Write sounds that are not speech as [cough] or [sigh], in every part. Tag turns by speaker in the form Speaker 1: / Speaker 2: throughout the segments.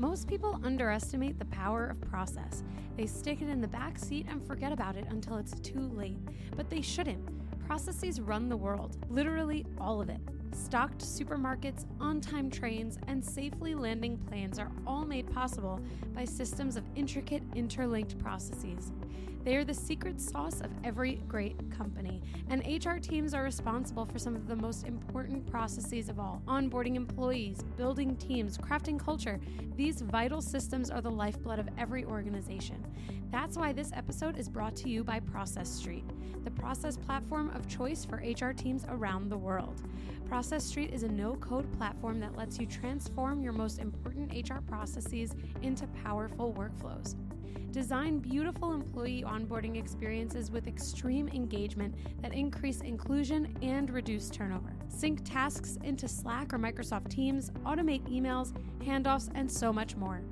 Speaker 1: Most people underestimate the power of process. They stick it in the back seat and forget about it until it's too late. But they shouldn't. Processes run the world, literally all of it. Stocked supermarkets, on time trains, and safely landing planes are all made possible by systems of intricate, interlinked processes. They are the secret sauce of every great company, and HR teams are responsible for some of the most important processes of all onboarding employees, building teams, crafting culture. These vital systems are the lifeblood of every organization. That's why this episode is brought to you by Process Street, the process platform of choice for HR teams around the world. Process Street is a no code platform that lets you transform your most important HR processes into powerful workflows. Design beautiful employee onboarding experiences with extreme engagement that increase inclusion and reduce turnover. Sync tasks into Slack or Microsoft Teams, automate emails, handoffs, and so much more.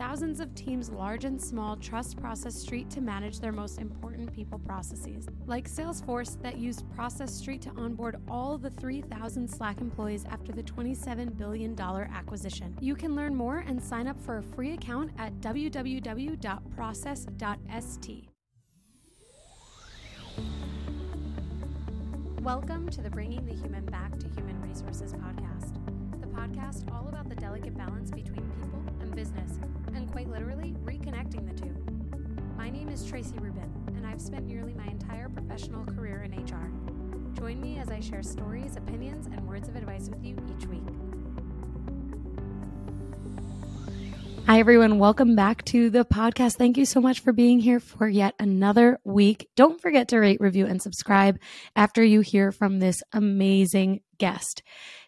Speaker 1: Thousands of teams, large and small, trust Process Street to manage their most important people processes. Like Salesforce, that used Process Street to onboard all the 3,000 Slack employees after the $27 billion acquisition. You can learn more and sign up for a free account at www.process.st. Welcome to the Bringing the Human Back to Human Resources podcast, the podcast all about the delicate balance between people and business and quite literally reconnecting the two. My name is Tracy Rubin, and I've spent nearly my entire professional career in HR. Join me as I share stories, opinions, and words of advice with you each week. Hi, everyone. Welcome back to the podcast. Thank you so much for being here for yet another week. Don't forget to rate, review, and subscribe after you hear from this amazing guest.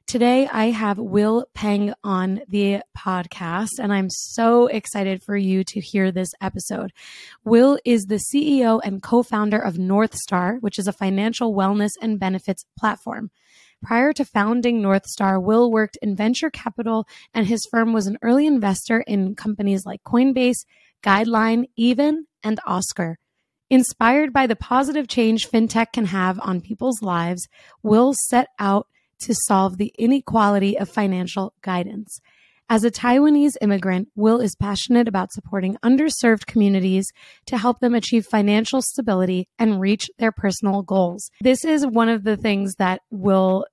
Speaker 1: Today, I have Will Peng on the podcast, and I'm so excited for you to hear this episode. Will is the CEO and co founder of Northstar, which is a financial wellness and benefits platform. Prior to founding Northstar, Will worked in venture capital, and his firm was an early investor in companies like Coinbase, Guideline, Even, and Oscar. Inspired by the positive change fintech can have on people's lives, Will set out to solve the inequality of financial guidance. As a Taiwanese immigrant, Will is passionate about supporting underserved communities to help them achieve financial stability and reach their personal goals. This is one of the things that Will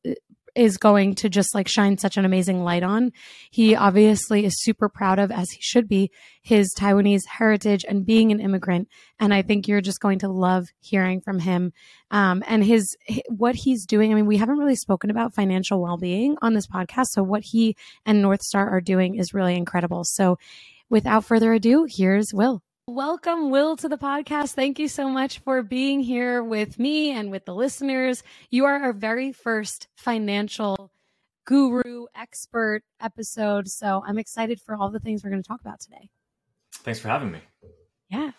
Speaker 1: is going to just like shine such an amazing light on. He obviously is super proud of, as he should be, his Taiwanese heritage and being an immigrant. And I think you're just going to love hearing from him um, and his what he's doing. I mean, we haven't really spoken about financial well being on this podcast, so what he and Northstar are doing is really incredible. So, without further ado, here's Will. Welcome, Will, to the podcast. Thank you so much for being here with me and with the listeners. You are our very first financial guru expert episode. So I'm excited for all the things we're going to talk about today.
Speaker 2: Thanks for having me.
Speaker 1: Yeah,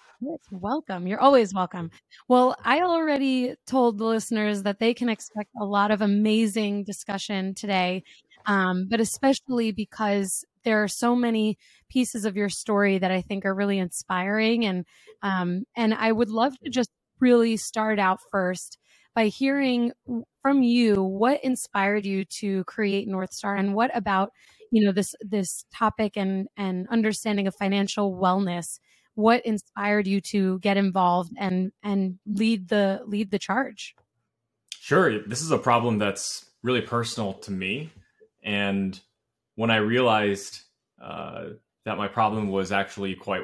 Speaker 1: welcome. You're always welcome. Well, I already told the listeners that they can expect a lot of amazing discussion today, um, but especially because there are so many pieces of your story that I think are really inspiring. And, um, and I would love to just really start out first by hearing from you what inspired you to create North Star and what about, you know, this, this topic and, and understanding of financial wellness what inspired you to get involved and and lead the lead the charge
Speaker 2: sure this is a problem that's really personal to me and when i realized uh, that my problem was actually quite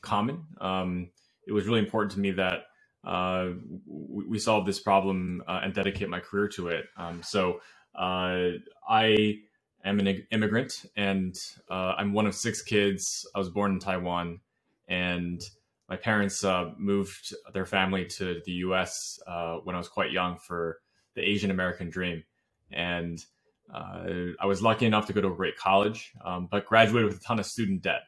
Speaker 2: common. Um, it was really important to me that uh, we, we, solve this problem uh, and dedicate my career to it. Um, so uh, I am an immigrant and uh, I'm one of six kids. I was born in Taiwan and my parents uh, moved their family to the US when I was quite young for the Asian American dream. And uh, I was lucky enough to go to a great college, um, but graduated with a ton of student debt.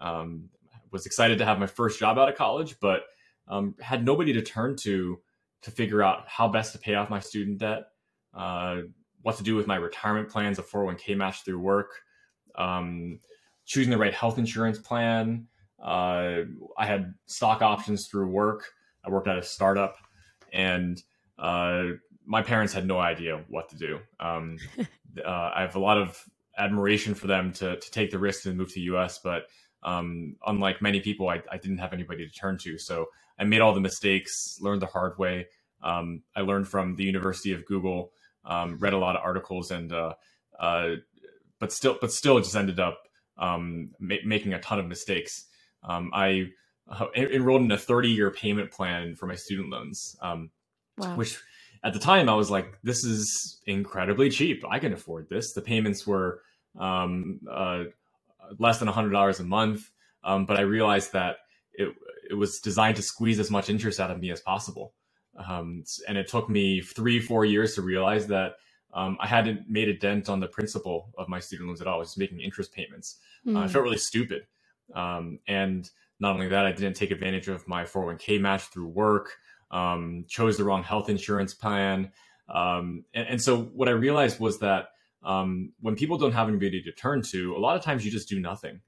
Speaker 2: Um, was excited to have my first job out of college, but um, had nobody to turn to to figure out how best to pay off my student debt, uh, what to do with my retirement plans, a 401k match through work, um, choosing the right health insurance plan. Uh, I had stock options through work. I worked at a startup, and uh, my parents had no idea what to do. Um, [laughs] uh, I have a lot of admiration for them to to take the risk and move to the U.S. But um, unlike many people, I, I, didn't have anybody to turn to. So I made all the mistakes, learned the hard way. Um, I learned from the University of Google, um, read a lot of articles, and uh, uh, but still, but still, just ended up um, ma- making a ton of mistakes. Um, I uh, enrolled in a 30 year payment plan for my student loans, um, wow. which at the time I was like, this is incredibly cheap. I can afford this. The payments were um, uh, less than $100 a month. Um, but I realized that it, it was designed to squeeze as much interest out of me as possible. Um, and it took me three, four years to realize that um, I hadn't made a dent on the principal of my student loans at all. I was just making interest payments. Mm. Uh, I hmm. felt really stupid. Um, and not only that, I didn't take advantage of my 401k match through work, um, chose the wrong health insurance plan. Um, and, and, so what I realized was that um, when people don't have anybody to turn to, a lot of times you just do nothing.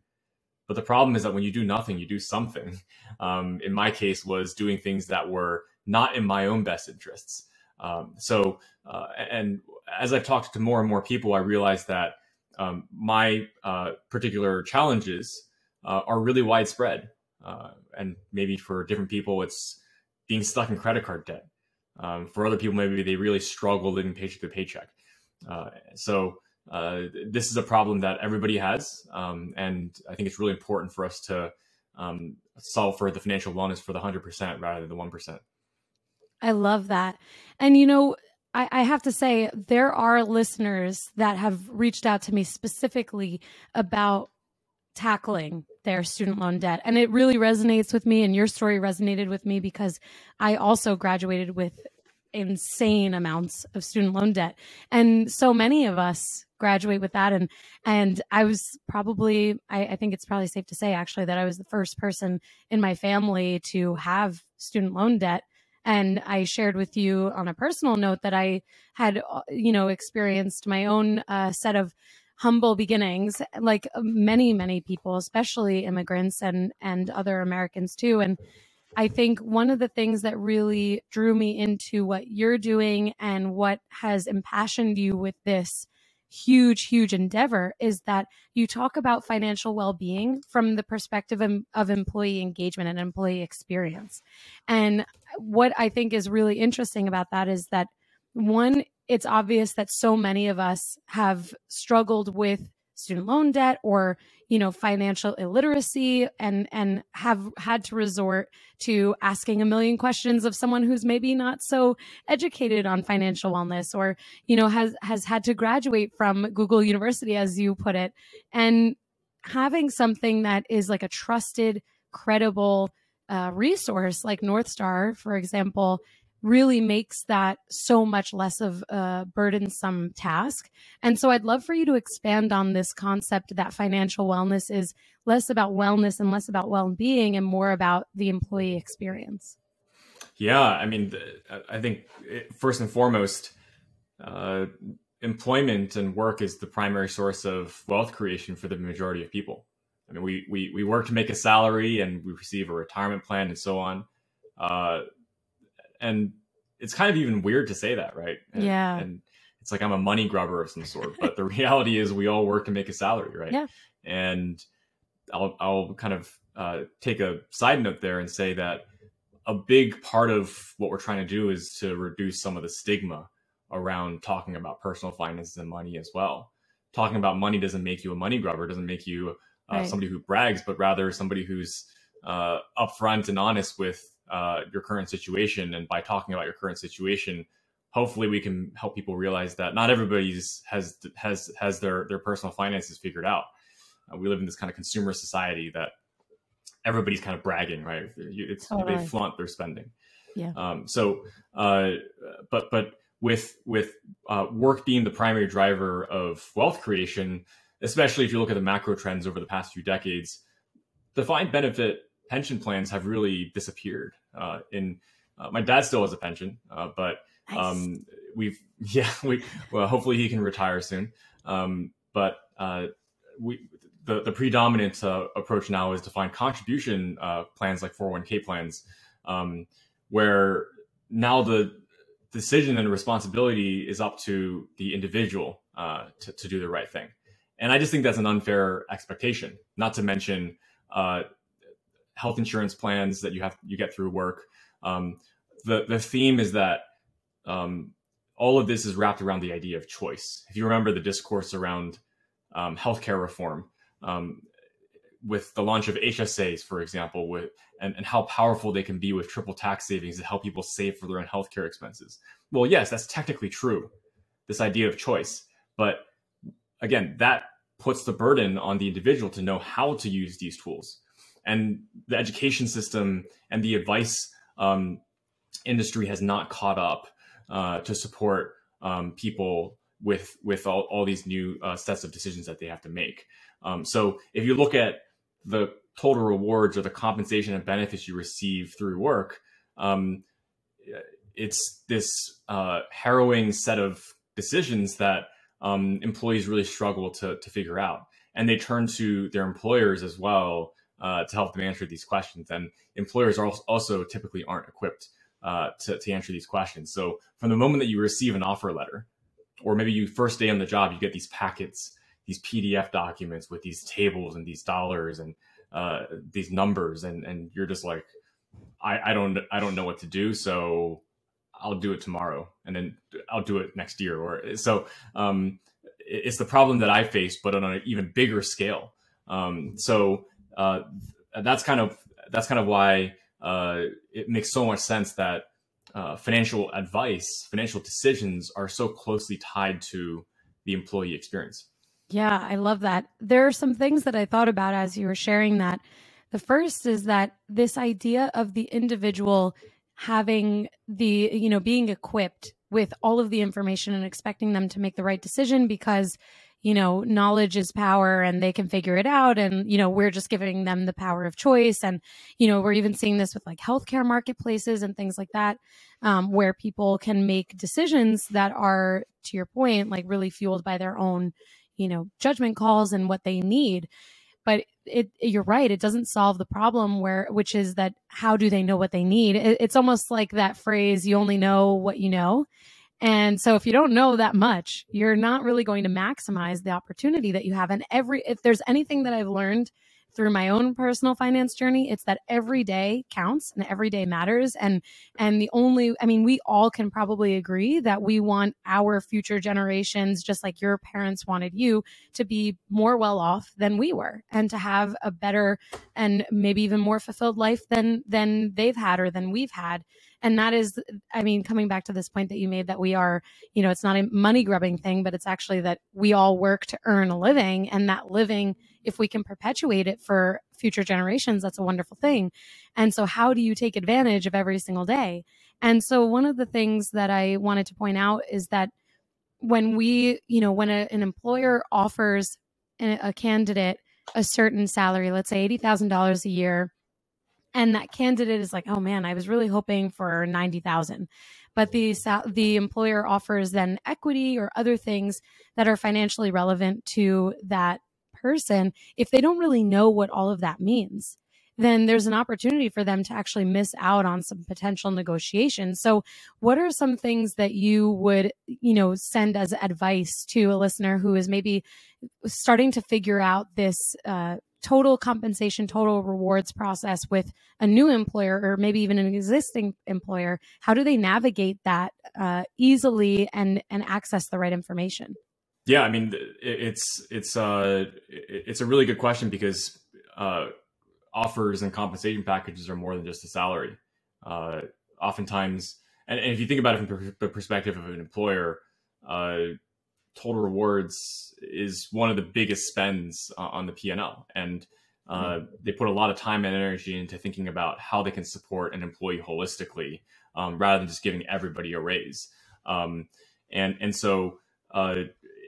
Speaker 2: But the problem is that when you do nothing, you do something. [laughs] Um, in my case, was doing things that were not in my own best interests. Um, so, uh, and as I've talked to more and more people, I realized that um, my uh, particular challenges uh, are really widespread. Uh, and maybe for different people, it's being stuck in credit card debt. Um, for other people, maybe they really struggle living paycheck to paycheck. Uh, so uh, this is a problem that everybody has, um, and I think it's really important for us to um, solve for the financial wellness for the hundred percent rather than the one percent.
Speaker 1: I love that, and you know. I, I have to say, there are listeners that have reached out to me specifically about tackling their student loan debt. And it really resonates with me. And your story resonated with me because I also graduated with insane amounts of student loan debt and so many of us graduate with that and and i was probably I, I, think it's probably safe to say actually that i was the first person in my family to have student loan debt and i shared with you on a personal note that i had you know experienced my own uh, set of humble beginnings like uh, many many people especially immigrants and and other americans too and I think one of the things that really drew me into what you're doing and what has impassioned you with this huge, huge endeavor is that you talk about financial well being from the perspective of, of, employee engagement and employee experience. And what I think is really interesting about that is that one, it's obvious that so many of us have struggled with student loan debt or you know financial illiteracy and and have had to resort to asking a million questions of someone who's maybe not so educated on financial wellness or you know has has had to graduate from Google University as you put it. And having something that is like a trusted credible uh, resource like North Star for example really makes that so much less of a burdensome task. And so I'd love for you to expand on this concept that financial wellness is less about wellness and less about well being and more about the employee experience.
Speaker 2: Yeah, I mean, I think first and foremost, uh, employment and work is the primary source of wealth creation for the majority of people. I mean, we, we, we work to make a salary and we receive a retirement plan and so on. Uh, and it's kind of even weird to say that, right? And,
Speaker 1: yeah.
Speaker 2: And it's like I'm a money grubber of some sort, but the [laughs] reality is we all work to make a salary, right?
Speaker 1: Yeah.
Speaker 2: And I'll I'll kind of uh, take a side note there and say that a big part of what we're trying to do is to reduce some of the stigma around talking about personal finances and money as well. Talking about money doesn't make you a money grubber, doesn't make you uh, right. somebody who brags, but rather somebody who's uh, upfront and honest with uh, your current situation. And by talking about your current situation, hopefully we can help people realize that not everybody's has has has their their personal finances figured out. Uh, we live in this kind of consumer society that everybody's kind of bragging, right? It's totally. they flaunt their spending.
Speaker 1: Yeah.
Speaker 2: Um, so, uh, but but with with uh, work being the primary driver of wealth creation, especially if you look at the macro trends over the past few decades, defined benefit pension plans have really disappeared. Uh, in uh, my dad still has a pension, uh, but nice. um, we've [laughs] yeah we well hopefully he can retire soon. Um, but uh, we the the predominant uh, approach now is defined contribution uh, plans like 401k plans, um, where now the decision and responsibility is up to the individual to, to do the right thing. and I just think that's an unfair expectation. Not to mention uh, health insurance plans that you have you get through work. Um, the the theme is that um, all of this is wrapped around the idea of choice. If you remember the discourse around um, healthcare reform, um, with the launch of HSAs, for example, with and, and how powerful they can be with triple tax savings to help people save for their own healthcare expenses. Well, yes, that's technically true. This idea of choice, but again, that puts the burden on the individual to know how to use these tools. And the education system and the advice um, industry has not caught up uh, to support um, people with with all, all these new uh, sets of decisions that they have to make. Um, so if you look at the total rewards or the compensation and benefits you receive through work, um, it's this uh, harrowing set of decisions that um, employees really struggle to, to figure out. And they turn to their employers as well uh, to help them answer these questions. And employers are also typically aren't equipped uh, to, to answer these questions. So from the moment that you receive an offer letter, or maybe you first day on the job, you get these packets, these PDF documents with these tables and these dollars and uh, these numbers, and and you're just like, I, I don't I don't know what to do, so I'll do it tomorrow, and then I'll do it next year. Or so um, it's the problem that I face, but on an even bigger scale. Um, so uh, that's kind of that's kind of why uh, it makes so much sense that uh, financial advice, financial decisions are so closely tied to the employee experience.
Speaker 1: Yeah, I love that. There are some things that I thought about as you were sharing that. The first is that this idea of the individual having the, you know, being equipped with all of the information and expecting them to make the right decision because you know, knowledge is power and they can figure it out. And, you know, we're just giving them the power of choice. And, you know, we're even seeing this with like healthcare marketplaces and things like that, um, where people can make decisions that are, to your point, like really fueled by their own, you know, judgment calls and what they need. But it, you're right. It doesn't solve the problem where, which is that how do they know what they need? It, it's almost like that phrase, you only know what you know. And so if you don't know that much, you're not really going to maximize the opportunity that you have. And every, if there's anything that I've learned through my own personal finance journey, it's that every day counts and every day matters. And, and the only, I mean, we all can probably agree that we want our future generations, just like your parents wanted you to be more well off than we were and to have a better and maybe even more fulfilled life than, than they've had or than we've had and that is i mean coming back to this point that you made that we are you know it's not a money grubbing thing but it's actually that we all work to earn a living and that living if we can perpetuate it for future generations that's a wonderful thing. And so how do you take advantage of every single day? And so one of the things that i wanted to point out is that when we you know when a, an employer offers a, a candidate a certain salary let's say $80000 a year and that candidate is like, "Oh man, I was really hoping for 90,000." But the the employer offers then equity or other things that are financially relevant to that person. If they don't really know what all of that means, then there's an opportunity for them to actually miss out on some potential negotiations. So, what are some things that you would, you know, send as advice to a listener who is maybe starting to figure out this uh, total compensation, total rewards process with a new employer or maybe even an existing employer? How do they navigate that uh, easily and and access the right information?
Speaker 2: Yeah, I mean, it's it's uh it's a really good question because uh, offers and compensation packages are more than just a salary. Uh, oftentimes, and, and if you think about it from the perspective of an employer, uh, total rewards is one of the biggest spends uh, on the P&L. And uh, mm-hmm. they put a lot of time and energy into thinking about how they can support an employee holistically um, rather than just giving everybody a raise. Um, and, and so uh,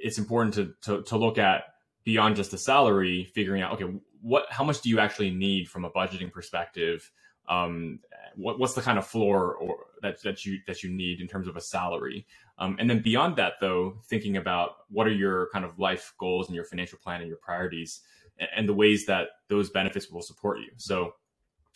Speaker 2: it's important to, to, to look at beyond just the salary, figuring out, okay, what, how much do you actually need from a budgeting perspective? Um, what, what's the kind of floor or that, that you, that you need in terms of a salary? Um, and then beyond that, though, thinking about what are your kind of life goals and your financial plan and your priorities and, and the ways that those benefits will support you. So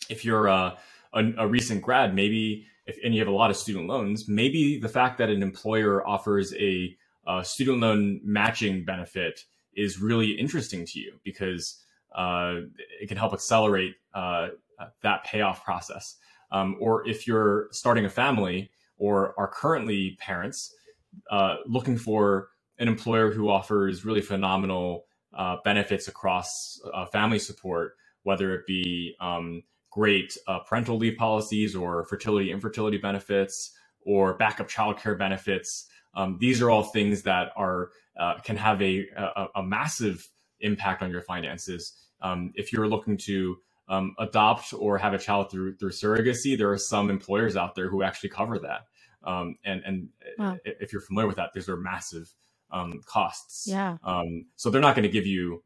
Speaker 2: if you're a, a, a recent grad, maybe if, and you have a lot of student loans, maybe the fact that an employer offers a, a student loan matching benefit is really interesting to you because uh, it can help accelerate uh, that payoff process. Um, or if you're starting a family or are currently parents uh, looking for an employer who offers really phenomenal uh, benefits across uh, family support, whether it be um, great uh, parental leave policies or fertility infertility benefits or backup childcare benefits. Um, these are all things that are uh, can have a, a, a, massive impact on your finances. Um, if you're looking to um, adopt or have a child through through surrogacy, there are some employers out there who actually cover that. Um, and and wow. if you're familiar with that, these are massive um, costs.
Speaker 1: Yeah.
Speaker 2: Um, so they're not going to give you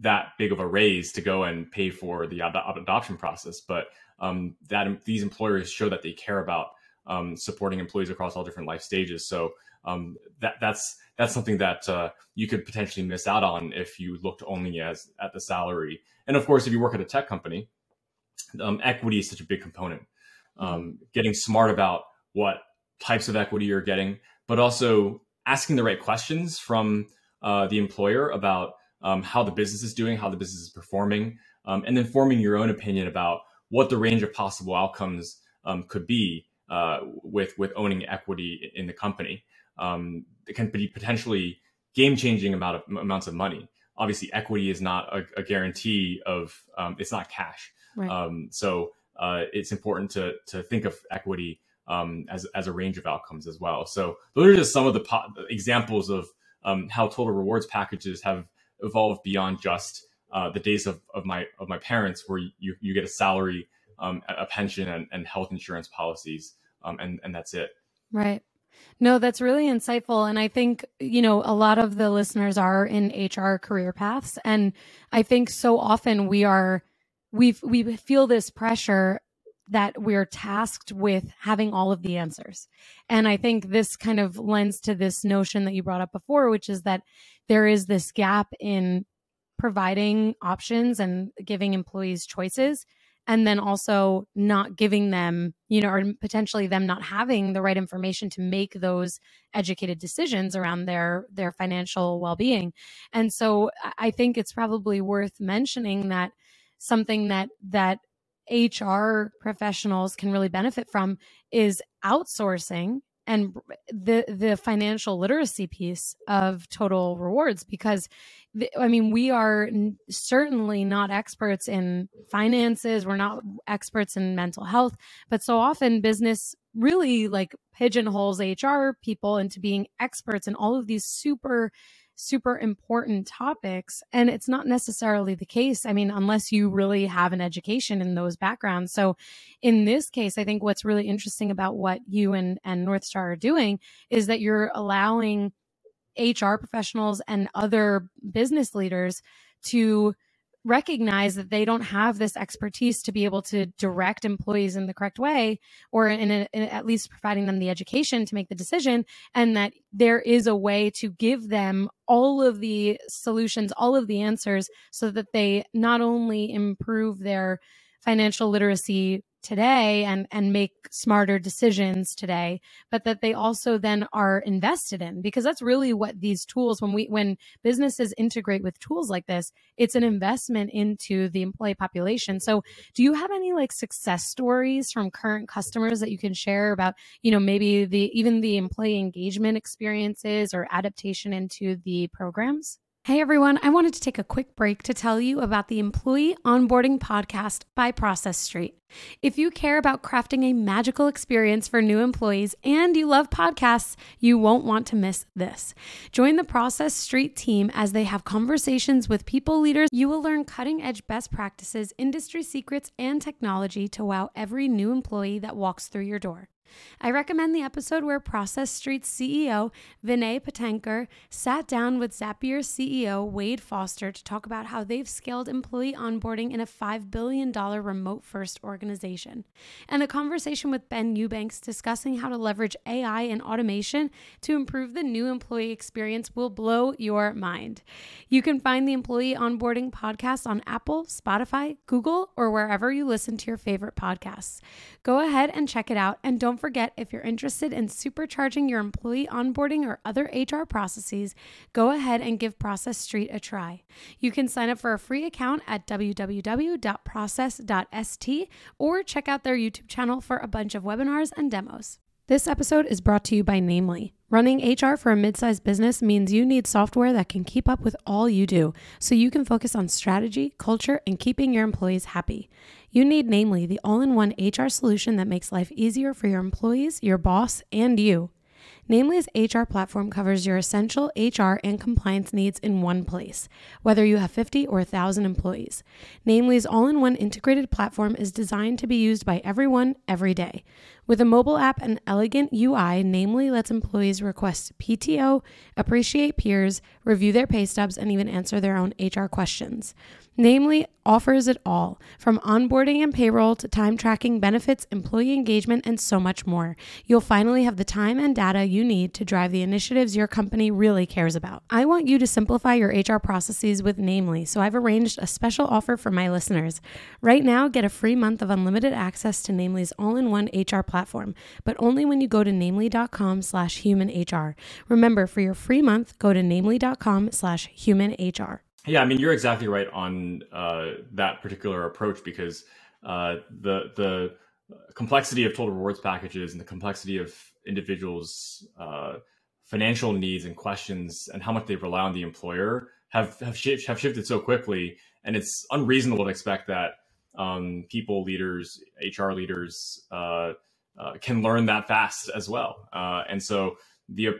Speaker 2: that big of a raise to go and pay for the ad- adoption process, but um, that these employers show that they care about um, supporting employees across all different life stages. So um, that that's that's something that uh, you could potentially miss out on if you looked only as at the salary. And of course, if you work at a tech company, um, equity is such a big component. Um, getting smart about what types of equity you're getting, but also asking the right questions from uh, the employer about um, how the business is doing, how the business is performing, um, and then forming your own opinion about what the range of possible outcomes um, could be uh, with with owning equity in the company. Um, it can be potentially game changing amount of amounts of money. Obviously, equity is not a, a guarantee of um, it's not cash. Right. Um, so uh, it's important to to think of equity um, as as a range of outcomes as well. So those are just some of the po- examples of um, how total rewards packages have evolved beyond just uh, the days of, of my of my parents, where you you get a salary, um, a pension, and, and health insurance policies, um, and and that's it.
Speaker 1: Right. No, that's really insightful. And I think, you know, a lot of the listeners are in HR career paths. And I think so often we are, we we feel this pressure that we're tasked with having all of the answers. And I think this kind of lends to this notion that you brought up before, which is that there is this gap in providing options and giving employees choices and then also not giving them, you know, or potentially them not having the right information to make those educated decisions around their their financial well-being. And so I think it's probably worth mentioning that something that that HR professionals can really benefit from is outsourcing and the the financial literacy piece of total rewards because i mean we are certainly not experts in finances. We're not experts in mental health. But so often business really like pigeonholes hr people into being experts in all of these super super important topics. And it's not necessarily the case. I mean, unless you really have an education in those backgrounds. So in this case, I think what's really interesting about what you and, and North Star are doing is that you're allowing HR professionals and other business leaders to recognize that they don't have this expertise to be able to direct employees in the correct way or in, a, in, at least providing them the education to make the decision and that there is a way to give them all of the solutions all of the answers so that they not only improve their financial literacy today and and make smarter decisions today but that they also then are invested in because that's really what these tools when we when businesses integrate with tools like this it's an investment into the employee population. So do you have any like success stories from current customers that you can share about you know maybe the even the employee engagement experiences or adaptation into the programs Hey everyone, I wanted to take a quick break to tell you about the Employee Onboarding Podcast by Process Street. If you care about crafting a magical experience for new employees and you love podcasts, you won't want to miss this. Join the Process Street team as they have conversations with people leaders. You will learn cutting edge best practices, industry secrets, and technology to wow every new employee that walks through your door. I recommend the episode where Process Street's CEO, Vinay Patankar, sat down with Zapier CEO Wade Foster to talk about how they've scaled employee onboarding in a $5 billion remote first organization, and a conversation with Ben Eubanks discussing how to leverage AI and automation to improve the new employee experience will blow your mind. You can find the Employee Onboarding Podcast on Apple, Spotify, Google, or wherever you listen to your favorite podcasts. Go ahead and check it out, and don't don't forget if you're interested in supercharging your employee onboarding or other HR processes, go ahead and give Process Street a try. You can sign up for a free account at www.process.st or check out their YouTube channel for a bunch of webinars and demos. This episode is brought to you by Namely. Running HR for a mid-sized business means you need software that can keep up with all you do so you can focus on strategy, culture, and keeping your employees happy. You need Namely, the all-in-one HR solution that makes life easier for your employees, your boss, and you. Namely's HR platform covers your essential HR and compliance needs in one place, whether you have 50 or 1,000 employees. Namely's all in one integrated platform is designed to be used by everyone every day. With a mobile app and elegant UI, Namely lets employees request PTO, appreciate peers, review their pay stubs, and even answer their own HR questions. Namely offers it all from onboarding and payroll to time tracking, benefits, employee engagement, and so much more. You'll finally have the time and data you need to drive the initiatives your company really cares about. I want you to simplify your HR processes with Namely, so I've arranged a special offer for my listeners. Right now, get a free month of unlimited access to Namely's all-in-one HR platform, but only when you go to namely.com slash human HR. Remember, for your free month, go to namely.com slash human HR.
Speaker 2: Yeah, I mean you're exactly right on uh, that particular approach because uh, the the complexity of total rewards packages and the complexity of individuals' uh, financial needs and questions and how much they rely on the employer have have, sh- have shifted so quickly, and it's unreasonable to expect that um, people leaders, HR leaders, uh, uh, can learn that fast as well. Uh, and so the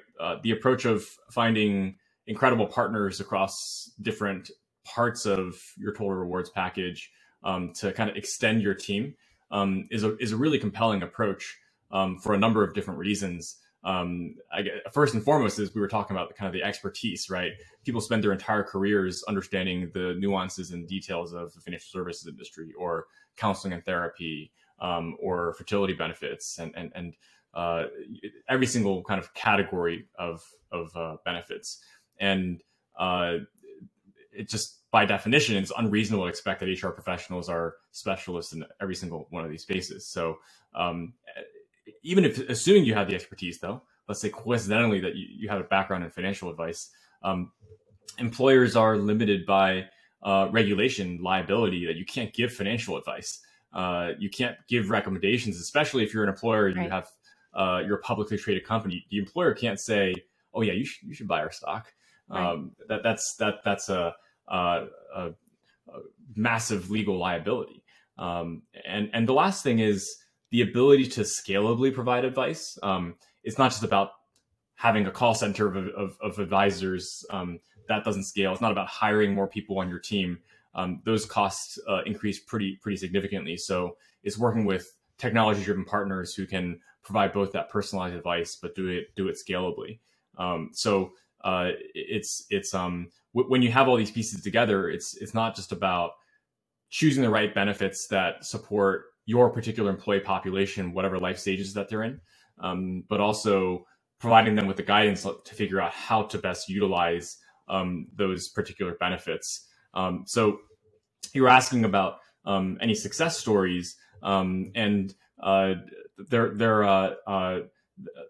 Speaker 2: the approach of finding incredible partners across different parts of your total rewards package um, to kind of extend your team um, is a is a really compelling approach um, for a number of different reasons. Um, get, first and foremost is we were talking about the kind of the expertise, right? People spend their entire careers understanding the nuances and details of the financial services industry, or counseling and therapy, um, or fertility benefits, and and and uh, every single kind of category of of uh, benefits. And uh, it just by definition it's unreasonable to expect that hr professionals are specialists in every single one of these spaces. So um, even if assuming you have the expertise though let's say coincidentally that you, you have a background in financial advice um, employers are limited by uh, regulation liability that you can't give financial advice uh, you can't give recommendations especially if you're an employer and right. you have uh, you're a publicly traded company the employer can't say oh yeah you, sh- you should buy our stock Right. Um, that that's that that's a, a, a, a massive legal liability. Um, and and the last thing is the ability to scalably provide advice. Um, it's not just about having a call center of, of, of advisors um, that doesn't scale. It's not about hiring more people on your team. Um, those costs uh, increase pretty pretty significantly. So it's working with technology driven partners who can provide both that personalized advice, but do it do it scalably. Um, so uh, it's it's um w- when you have all these pieces together, it's it's not just about choosing the right benefits that support your particular employee population, whatever life stages that they're in, um, but also providing them with the guidance to figure out how to best utilize um, those particular benefits. Um, so you were asking about um, any success stories, um, and uh, there there uh, uh,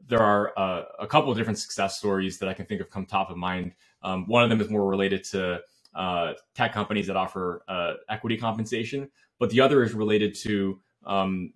Speaker 2: there are uh, a couple of different success stories that I can think of come top of mind. Um, one of them is more related to uh, tech companies that offer uh, equity compensation, but the other is related to um,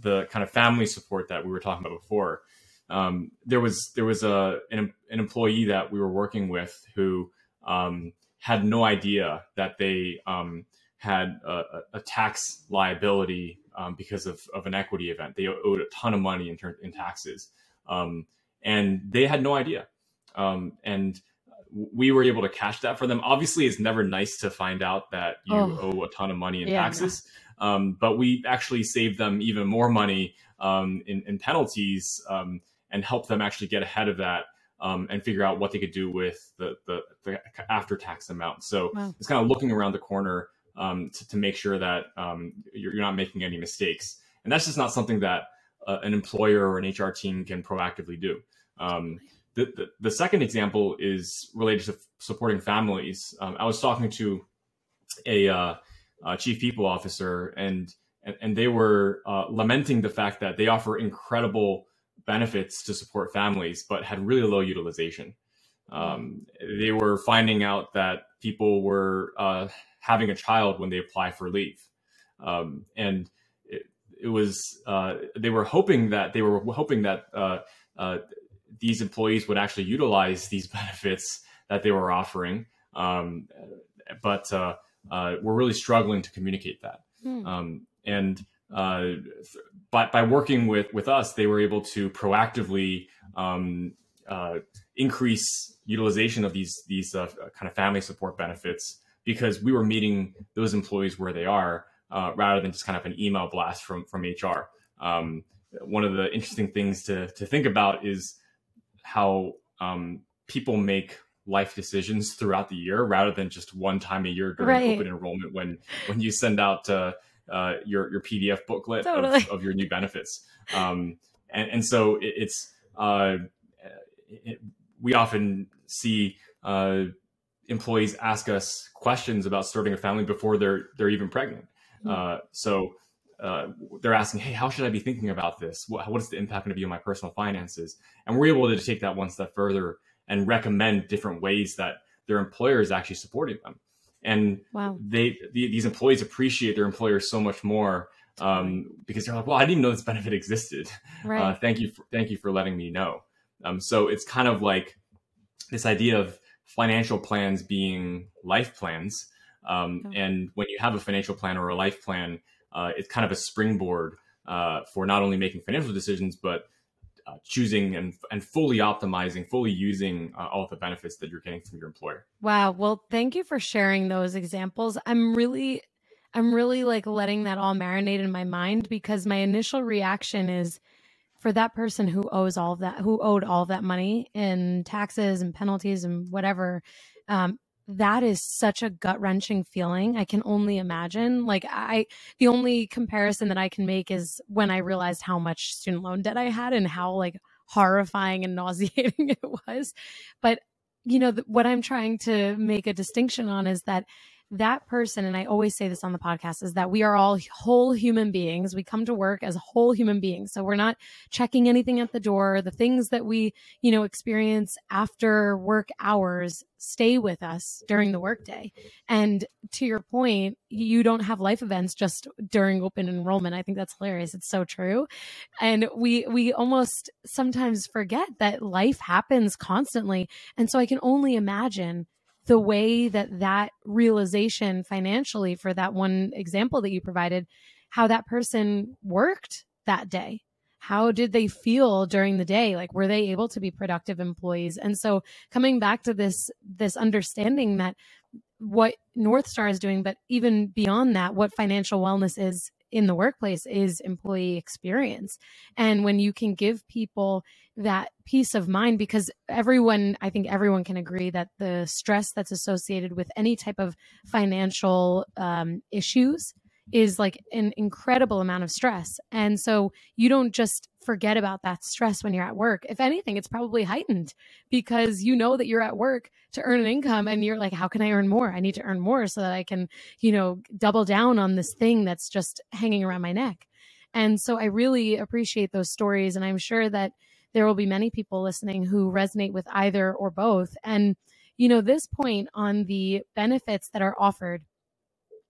Speaker 2: the kind of family support that we were talking about before. Um, there was there was a an, an, employee that we were working with who um, had no idea that they um, had a, a, tax liability um, because of, of an equity event. They owed a ton of money in, ter- in taxes, um, and they had no idea. Um, and we were able to cash that for them. Obviously, it's never nice to find out that you oh. owe a ton of money in yeah, taxes, um, but we actually saved them even more money um, in, in, penalties um, and helped them actually get ahead of that. And figure out what they could do with the, the, the after tax amount. So wow. it's kind of looking around the corner um, to, to, make sure that um, you're, you're, not making any mistakes. And that's just not something that uh, an employer or an HR team can proactively do. Um, the, the, the, second example is related to supporting families. Um, I was talking to a, uh, a, chief people officer, and and, and, they were uh, lamenting the fact that they offer incredible benefits to support families, but had really low utilization. Um, they were finding out that people were uh, having a child when they apply for leave, um, and it, it was uh, they were hoping that they were hoping that uh, uh these employees would actually utilize these [laughs] benefits that they were offering, um, but uh, uh, we're really struggling to communicate that. Hmm. Um, and uh, by, by working with, with us, they were able to proactively um, uh, increase utilization of these these uh, kind of family support benefits because we were meeting those employees where they are uh, rather than just kind of an email blast from from HR. Um, one of the interesting things to to think about is how um, people make life decisions throughout the year rather than just one time a year during right. open enrollment when when you send out uh, uh, your your PDF booklet totally. of, of, your new benefits. Um, and, and so it, it's uh, it, we often see uh, employees ask us questions about starting a family before they're they're even pregnant. Mm-hmm. so uh, they're asking, "Hey, how should I be thinking about this? What, what is the impact going to be on my personal finances?" And we're able to take that one step further and recommend different ways that their employer is actually supporting them. And wow. they the, these employees appreciate their employer so much more um, because they're like, "Well, I didn't even know this benefit existed. [laughs] Right. Uh, thank you, for, thank you for letting me know." Um, so it's kind of like this idea of financial plans being life plans. Um, oh. And when you have a financial plan or a life plan, uh, it's kind of a springboard uh, for not only making financial decisions, but uh, choosing and, and fully optimizing, fully using uh, all the benefits that you're getting from your employer.
Speaker 1: Wow. Well, thank you for sharing those examples. I'm really, I'm really like letting that all marinate in my mind because my initial reaction is for that person who owes all of that, who owed all of that money in taxes and penalties and whatever. Um, that is such a gut wrenching feeling. I can only imagine. Like, I, the only comparison that I can make is when I realized how much student loan debt I had and how like horrifying and [laughs] nauseating it was. But, you know, what I'm trying to make a distinction on is that that person, and I always say this on the podcast, is that we are all whole human beings. We come to work as whole human beings. So we're not checking anything at the door. The things that we, you know, experience after work hours stay with us during the workday. And to your point, you don't have life events just during open enrollment. I think that's hilarious. It's so true. And we we almost sometimes forget that life happens constantly. And so I can only imagine the way that that realization financially for that one example that you provided, how that person worked that day. How did they feel during the day? Like, were they able to be productive employees? And so coming back to this, this understanding that what North Star is doing, but even beyond that, what financial wellness is in the workplace is employee experience. And when you can give people that peace of mind, because everyone, I think everyone can agree that the stress that's associated with any type of financial um, issues is like an incredible amount of stress. And so you don't just forget about that stress when you're at work. If anything, it's probably heightened because you know that you're at work to earn an income and you're like, how can I earn more? I need to earn more so that I can, you know, double down on this thing that's just hanging around my neck. And so I really appreciate those stories. And I'm sure that there will be many people listening who resonate with either or both. And, you know, this point on the benefits that are offered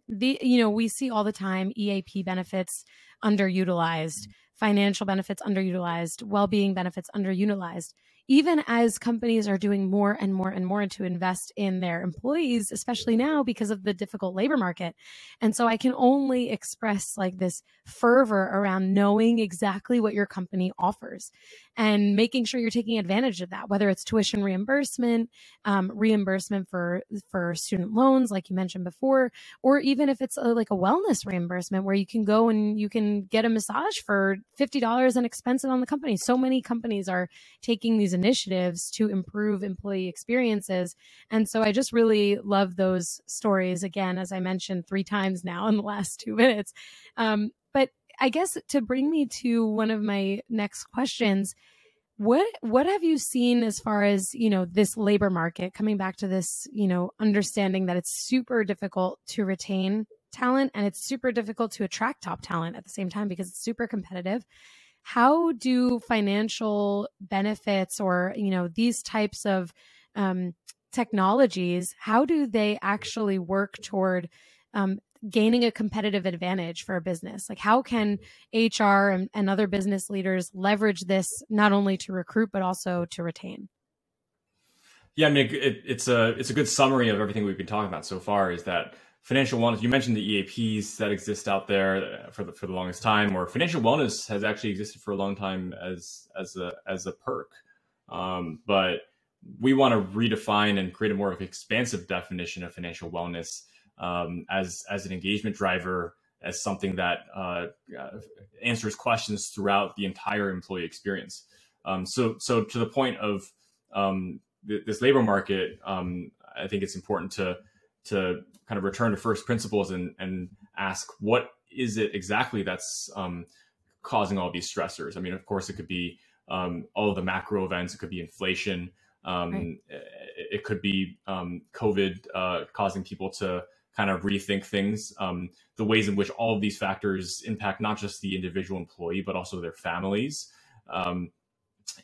Speaker 1: the you know we see all the time eap benefits underutilized mm-hmm. financial benefits underutilized well-being benefits underutilized. Even as companies are doing more and more and more to invest in their employees, especially now because of the difficult labor market. And so I can only express like this fervor around knowing exactly what your company offers and making sure you're taking advantage of that, whether it's tuition reimbursement, um, reimbursement for for student loans, like you mentioned before, or even if it's a, like a wellness reimbursement where you can go and you can get a massage for fifty dollars and expense it on the company. So many companies are taking these initiatives to improve employee experiences, and so I just really love those stories. Again, as I mentioned three times now in the last two minutes. Um, but I guess to bring me to one of my next questions, what what have you seen as far as you know this labor market coming back to this you know understanding that it's super difficult to retain talent and it's super difficult to attract top talent at the same time because it's super competitive? How do financial benefits or you know these types of um, technologies how do they actually work toward um, gaining a competitive advantage for a business like how can hr and, and other business leaders leverage this not only to recruit but also to retain
Speaker 2: yeah i mean it, it's a it's a good summary of everything we've been talking about so far is that financial wellness. You mentioned the EAPs that exist out there for the for the longest time, or financial wellness has actually existed for a long time as as a as a perk. Um, but we want to redefine and create a more expansive definition of financial wellness um, as as an engagement driver, as something that uh, answers questions throughout the entire employee experience. Um, so so to the point of um, th- this labor market, um, I think it's important to to kind of return to first principles and and ask what is it exactly that's um, causing all these stressors. I mean, of course, it could be um, all the macro events. It could be inflation. Um, right. It could be um, COVID uh, causing people to kind of rethink things. Um, the ways in which all of these factors impact not just the individual employee but also their families. Um,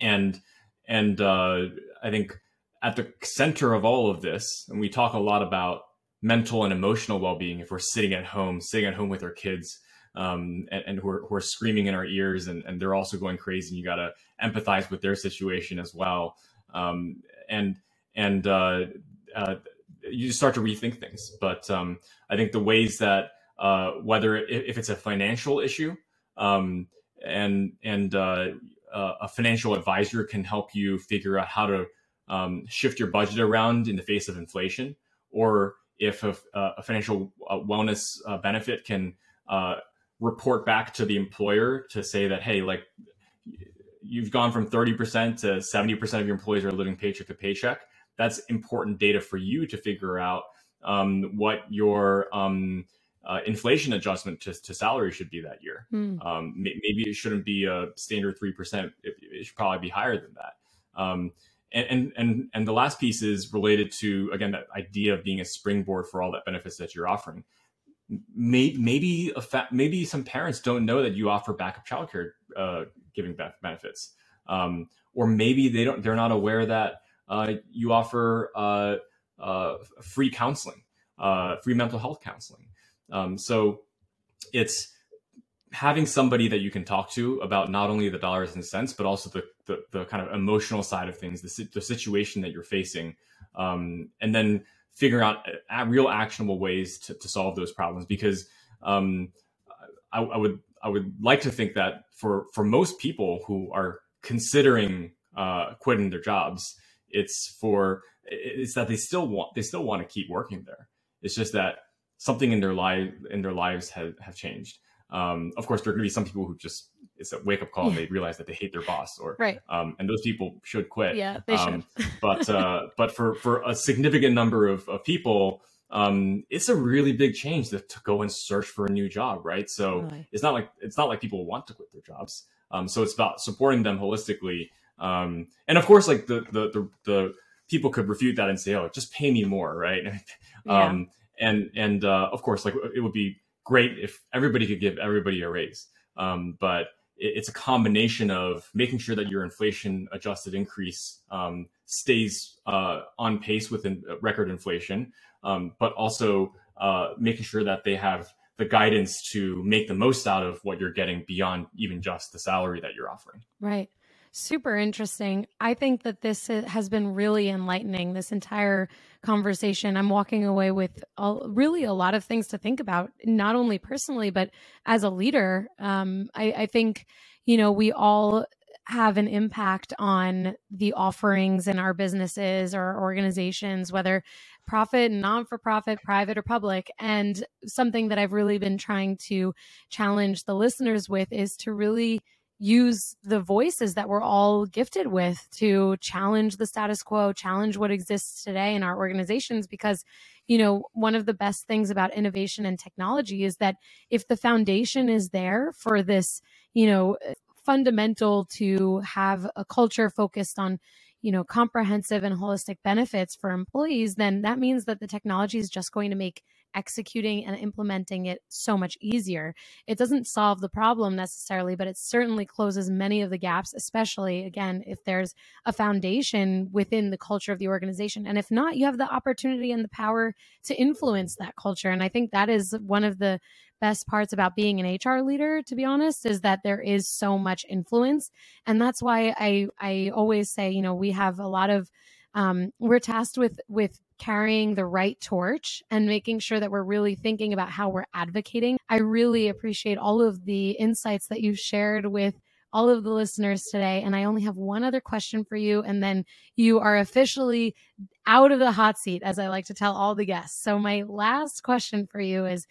Speaker 2: and and uh, I think at the center of all of this, and we talk a lot about mental and emotional well-being if we're sitting at home sitting at home with our kids um, and, and who, are, who are screaming in our ears and, and they're also going crazy and you got to empathize with their situation as well um, and and uh, uh, you start to rethink things. But um, i think the ways that uh, whether if it's a financial issue um, and and uh, a financial advisor can help you figure out how to um, shift your budget around in the face of inflation or if a, a financial uh, wellness uh, benefit can uh, report back to the employer to say that hey like you've gone from 30% to 70% of your employees are living paycheck to paycheck that's important data for you to figure out um, what your um, uh, inflation adjustment to, to, salary should be that year. Mm. Um, maybe it shouldn't be a standard 3%. It, it should probably be higher than that. Um, and and and the last piece is related to again that idea of being a springboard for all that benefits that you're offering maybe maybe a fa- maybe some parents don't know that you offer backup childcare uh, giving benefits um, or maybe they don't they're not aware that you offer uh, uh free counseling uh, free mental health counseling um, so it's having somebody that you can talk to about not only the dollars and cents, but also the, the, the kind of emotional side of things, the, the situation that you're facing, um, and then figuring out uh, real actionable ways to, to solve those problems. Because um, I, I, would I would like to think that for for most people who are considering uh, quitting their jobs, it's for it's that they still want they still want to keep working there. It's just that something in their life in their lives have, have changed. Um, of course, there are going to be some people who just it's a wake up call. And They realize that they hate their boss, or
Speaker 1: right.
Speaker 2: Um, and those people should quit.
Speaker 1: Yeah, they um,
Speaker 2: should. [laughs] but uh, but for for a significant number of, of people, um, it's a really big change to, to, go and search for a new job, right? So really? it's not like it's not like people want to quit their jobs. Um, so it's about supporting them holistically. Um, and of course, like the, the the the people could refute that and say, "Oh, just pay me more," right? [laughs]
Speaker 1: yeah. um,
Speaker 2: and and uh, of course, like it would be great if everybody could give everybody a raise. Um, but it, it's a combination of making sure that your inflation adjusted increase um, stays uh, on pace with in, uh, record inflation, um, but also uh, making sure that they have the guidance to make the most out of what you're getting beyond even just the salary that you're offering.
Speaker 1: Right. Super interesting. I think that this has been really enlightening, this entire conversation. I'm walking away with a, really a lot of things to think about, not only personally, but as a leader. Um, I, I think, you know, we all have an impact on the offerings in our businesses or organizations, whether profit, non for profit, private, or public. And something that I've really been trying to challenge the listeners with is to really use the voices that we're all gifted with to challenge the status quo, challenge what exists today in our organizations. Because, you know, one of the best things about innovation and technology is that if the foundation is there for this, you know, fundamental to have a culture focused on you know comprehensive and holistic benefits for employees then that means that the technology is just going to make executing and implementing it so much easier. It doesn't solve the problem necessarily, but it certainly closes many of the gaps, especially again, if there's a foundation within the culture of the organization. And if not, you have the opportunity and the power to influence that culture. And I think that is one of the best parts about being an HR leader, to be honest, is that there is so much influence. And that's why I, I always say, you know, we have a lot of, um, we're tasked with, with carrying the right torch and making sure that we're really thinking about how we're advocating. I really appreciate all of the insights that you've shared with all of the listeners today. And I only have one other question for you. And then you are officially out of the hot seat, as I like to tell all the guests. So my last question for you is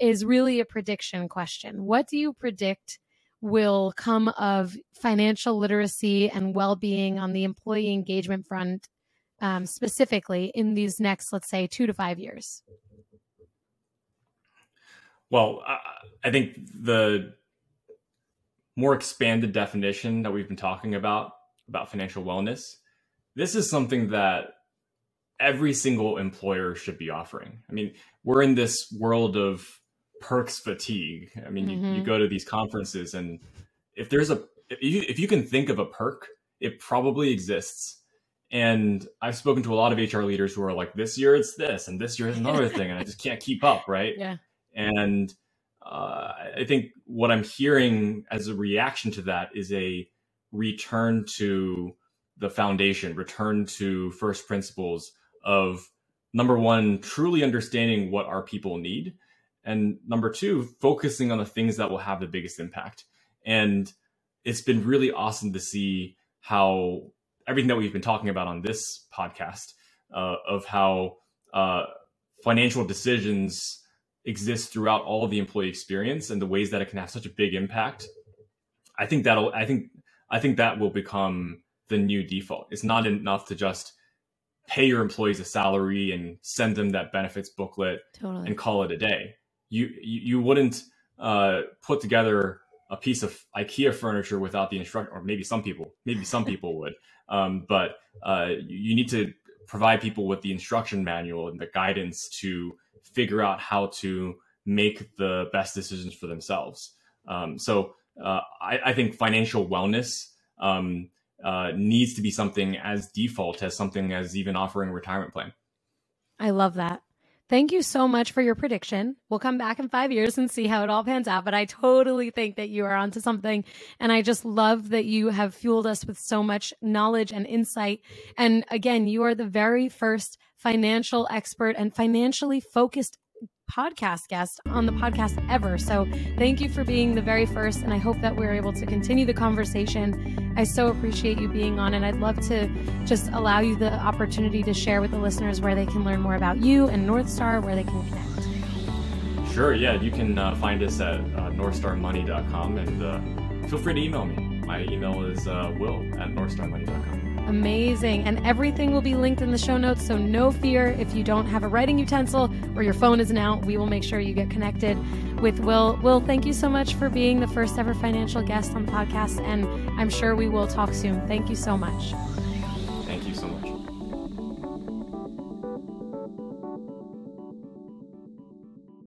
Speaker 1: is really a prediction question. What do you predict will come of financial literacy and well being on the employee engagement front, um, specifically in these next, let's say, two to five years?
Speaker 2: Well, I think the more expanded definition that we've been talking about about financial wellness this is something that every single employer should be offering. I mean, we're in this world of perks fatigue. I mean, mm-hmm. you, you, mm-hmm. go to these conferences, and if there's a if you, if you can think of a perk, it probably exists. And I've spoken to a lot of HR leaders who are like, this year it's this, and this year is another [laughs] thing, and I just can't keep up, right?
Speaker 1: Yeah.
Speaker 2: And uh, I think what I'm hearing as a reaction to that is a return to the foundation, return to first principles of number one, truly understanding what our people need. And number two, focusing on the things that will have the biggest impact. And it's been really awesome to see how everything that we've been talking about on this podcast uh, of how uh, financial decisions exist throughout all of the employee experience and the ways that it can have such a big impact. I think that'll, I think, I think that will become the new default. It's not enough to just pay your employees a salary and send them that benefits booklet totally. and call it a day. You you, wouldn't uh, put together a piece of IKEA furniture without the instruction, or maybe some people, maybe some [laughs] people would. Um, but uh, you need to provide people with the instruction manual and the guidance to figure out how to make the best decisions for themselves. Um, so uh, I, I, think financial wellness um, uh, needs to be something as default as something as even offering a retirement plan.
Speaker 1: I love that. Thank you so much for your prediction. We'll come back in five years and see how it all pans out. But I totally think that you are onto something. And I just love that you have fueled us with so much knowledge and insight. And again, you are the very first financial expert and financially focused podcast guest on the podcast ever. So thank you for being the very first. And I hope that we're able to continue the conversation. I so appreciate you being on. And I'd love to just allow you the opportunity to share with the listeners where they can learn more about you and North Star, where they can connect.
Speaker 2: Sure. Yeah. You can uh, find us at uh, northstarmoney.com and uh, feel free to email me. My email is uh, will at northstarmoney.com.
Speaker 1: Amazing. And everything will be linked in the show notes. So no fear if you don't have a writing utensil or your phone isn't out, we will make sure you get connected with Will. Will, thank you so much for being the first ever financial guest on the podcast. And I'm sure we will talk soon. Thank you so much.